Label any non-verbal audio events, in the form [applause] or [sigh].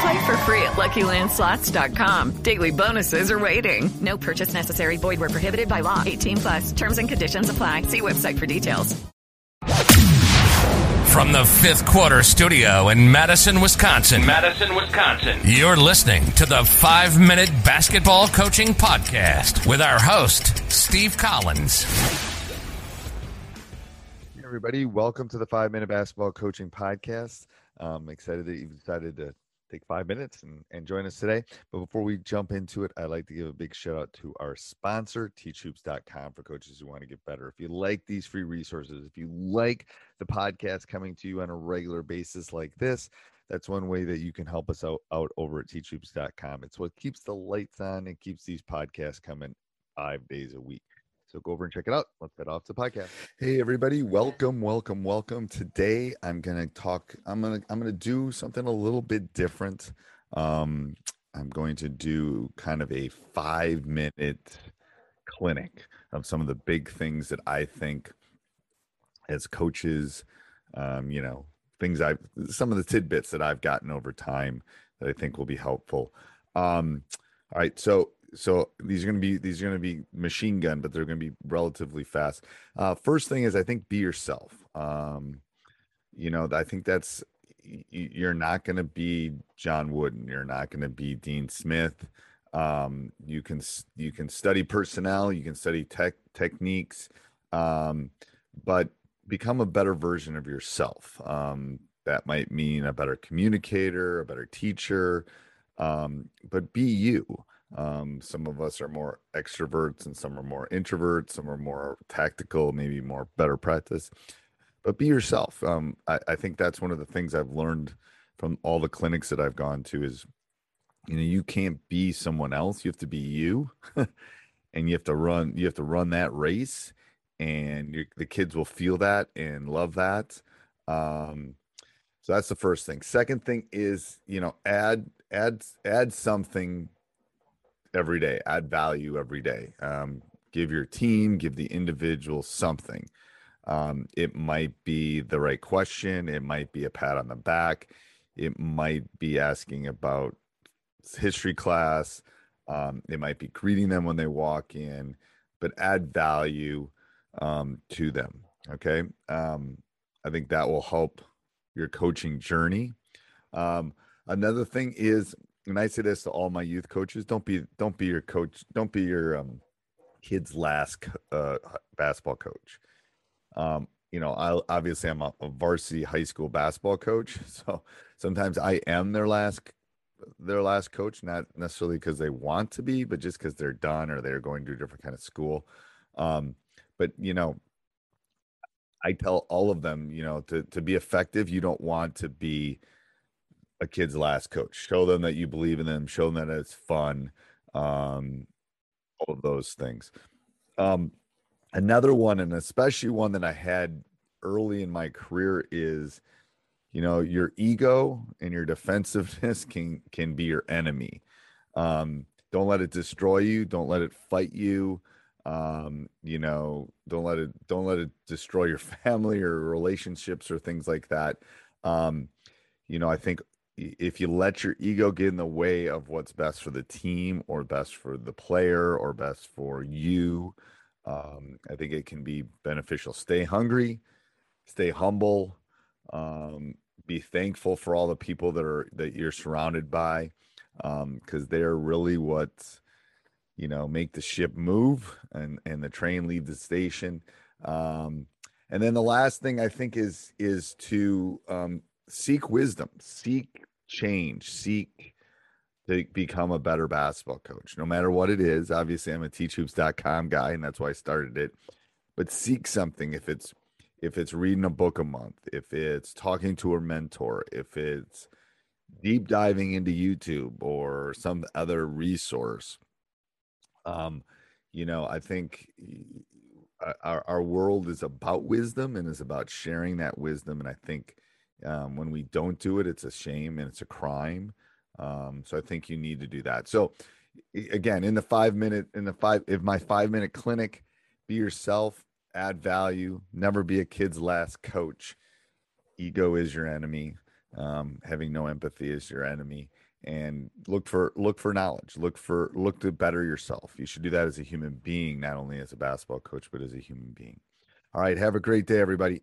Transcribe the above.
Play for free at LuckyLandSlots.com. Daily bonuses are waiting. No purchase necessary. Void where prohibited by law. 18 plus. Terms and conditions apply. See website for details. From the fifth quarter studio in Madison, Wisconsin. Madison, Wisconsin. You're listening to the five minute basketball coaching podcast with our host, Steve Collins. Hey everybody, welcome to the five minute basketball coaching podcast. I'm excited that you've decided to take five minutes and, and join us today. But before we jump into it, I'd like to give a big shout out to our sponsor, teachhoops.com, for coaches who want to get better. If you like these free resources, if you like the podcast coming to you on a regular basis like this, that's one way that you can help us out, out over at teachhoops.com. It's what keeps the lights on and keeps these podcasts coming five days a week. So go over and check it out. Let's head off to the podcast. Hey everybody, welcome, welcome, welcome. Today I'm gonna talk. I'm gonna I'm gonna do something a little bit different. Um, I'm going to do kind of a five minute clinic of some of the big things that I think as coaches, um, you know, things I've some of the tidbits that I've gotten over time that I think will be helpful. Um, all right, so so these are going to be these are going to be machine gun but they're going to be relatively fast. Uh first thing is i think be yourself. Um you know i think that's you're not going to be john wooden. You're not going to be dean smith. Um you can you can study personnel you can study tech techniques um but become a better version of yourself. Um that might mean a better communicator a better teacher um but be you um, some of us are more extroverts and some are more introverts, some are more tactical, maybe more better practice. But be yourself. Um, I, I think that's one of the things I've learned from all the clinics that I've gone to is you know you can't be someone else you have to be you [laughs] and you have to run you have to run that race and the kids will feel that and love that um, so that's the first thing second thing is you know add add add something every day, add value every day. Um, give your team, give the individual something. Um, it might be the right question, it might be a pat on the back, it might be asking about history class, um, it might be greeting them when they walk in, but add value um, to them. Okay. Um, I think that will help your coaching journey. Um, another thing is and I say this to all my youth coaches: don't be don't be your coach, don't be your um, kid's last uh, basketball coach. Um, you know, I obviously I'm a, a, varsity high school basketball coach, [laughs] so sometimes I am their last their last coach, not necessarily because they want to be, but just because they're done or they're going to a different kind of school. Um, but you know, I tell all of them, you know, to to be effective, you don't want to be a kid's last coach. Show them that you believe in them. Show them that it's fun. Um, all of those things. Um, another one, and especially one that I had early in my career, is you know your ego and your defensiveness [laughs] can can be your enemy. Um, don't let it destroy you. Don't let it fight you. Um, you know, don't let it don't let it destroy your [laughs] family or relationships or things like that. Um, you know, I think if you let your ego get in the way of what's best for the team or best for the player or best for you, um, I think it can be beneficial. Stay hungry, stay humble, um, be thankful for all the people that are that you're surrounded by, because um, they're really what you know make the ship move and and the train leave the station. Um, and then the last thing I think is is to um, seek wisdom, seek change, seek to become a better basketball coach, no matter what it is. Obviously, I'm a teachhoops.com guy, and that's why I started it. But seek something if it's if it's reading a book a month, if it's talking to a mentor, if it's deep diving into YouTube or some other resource. Um, you know, I think our, our world is about wisdom and is about sharing that wisdom. And I think um, when we don't do it, it's a shame and it's a crime. Um, so I think you need to do that. So again, in the five minute, in the five, if my five minute clinic, be yourself, add value, never be a kid's last coach. Ego is your enemy. Um, having no empathy is your enemy. And look for look for knowledge. Look for look to better yourself. You should do that as a human being, not only as a basketball coach, but as a human being. All right. Have a great day, everybody.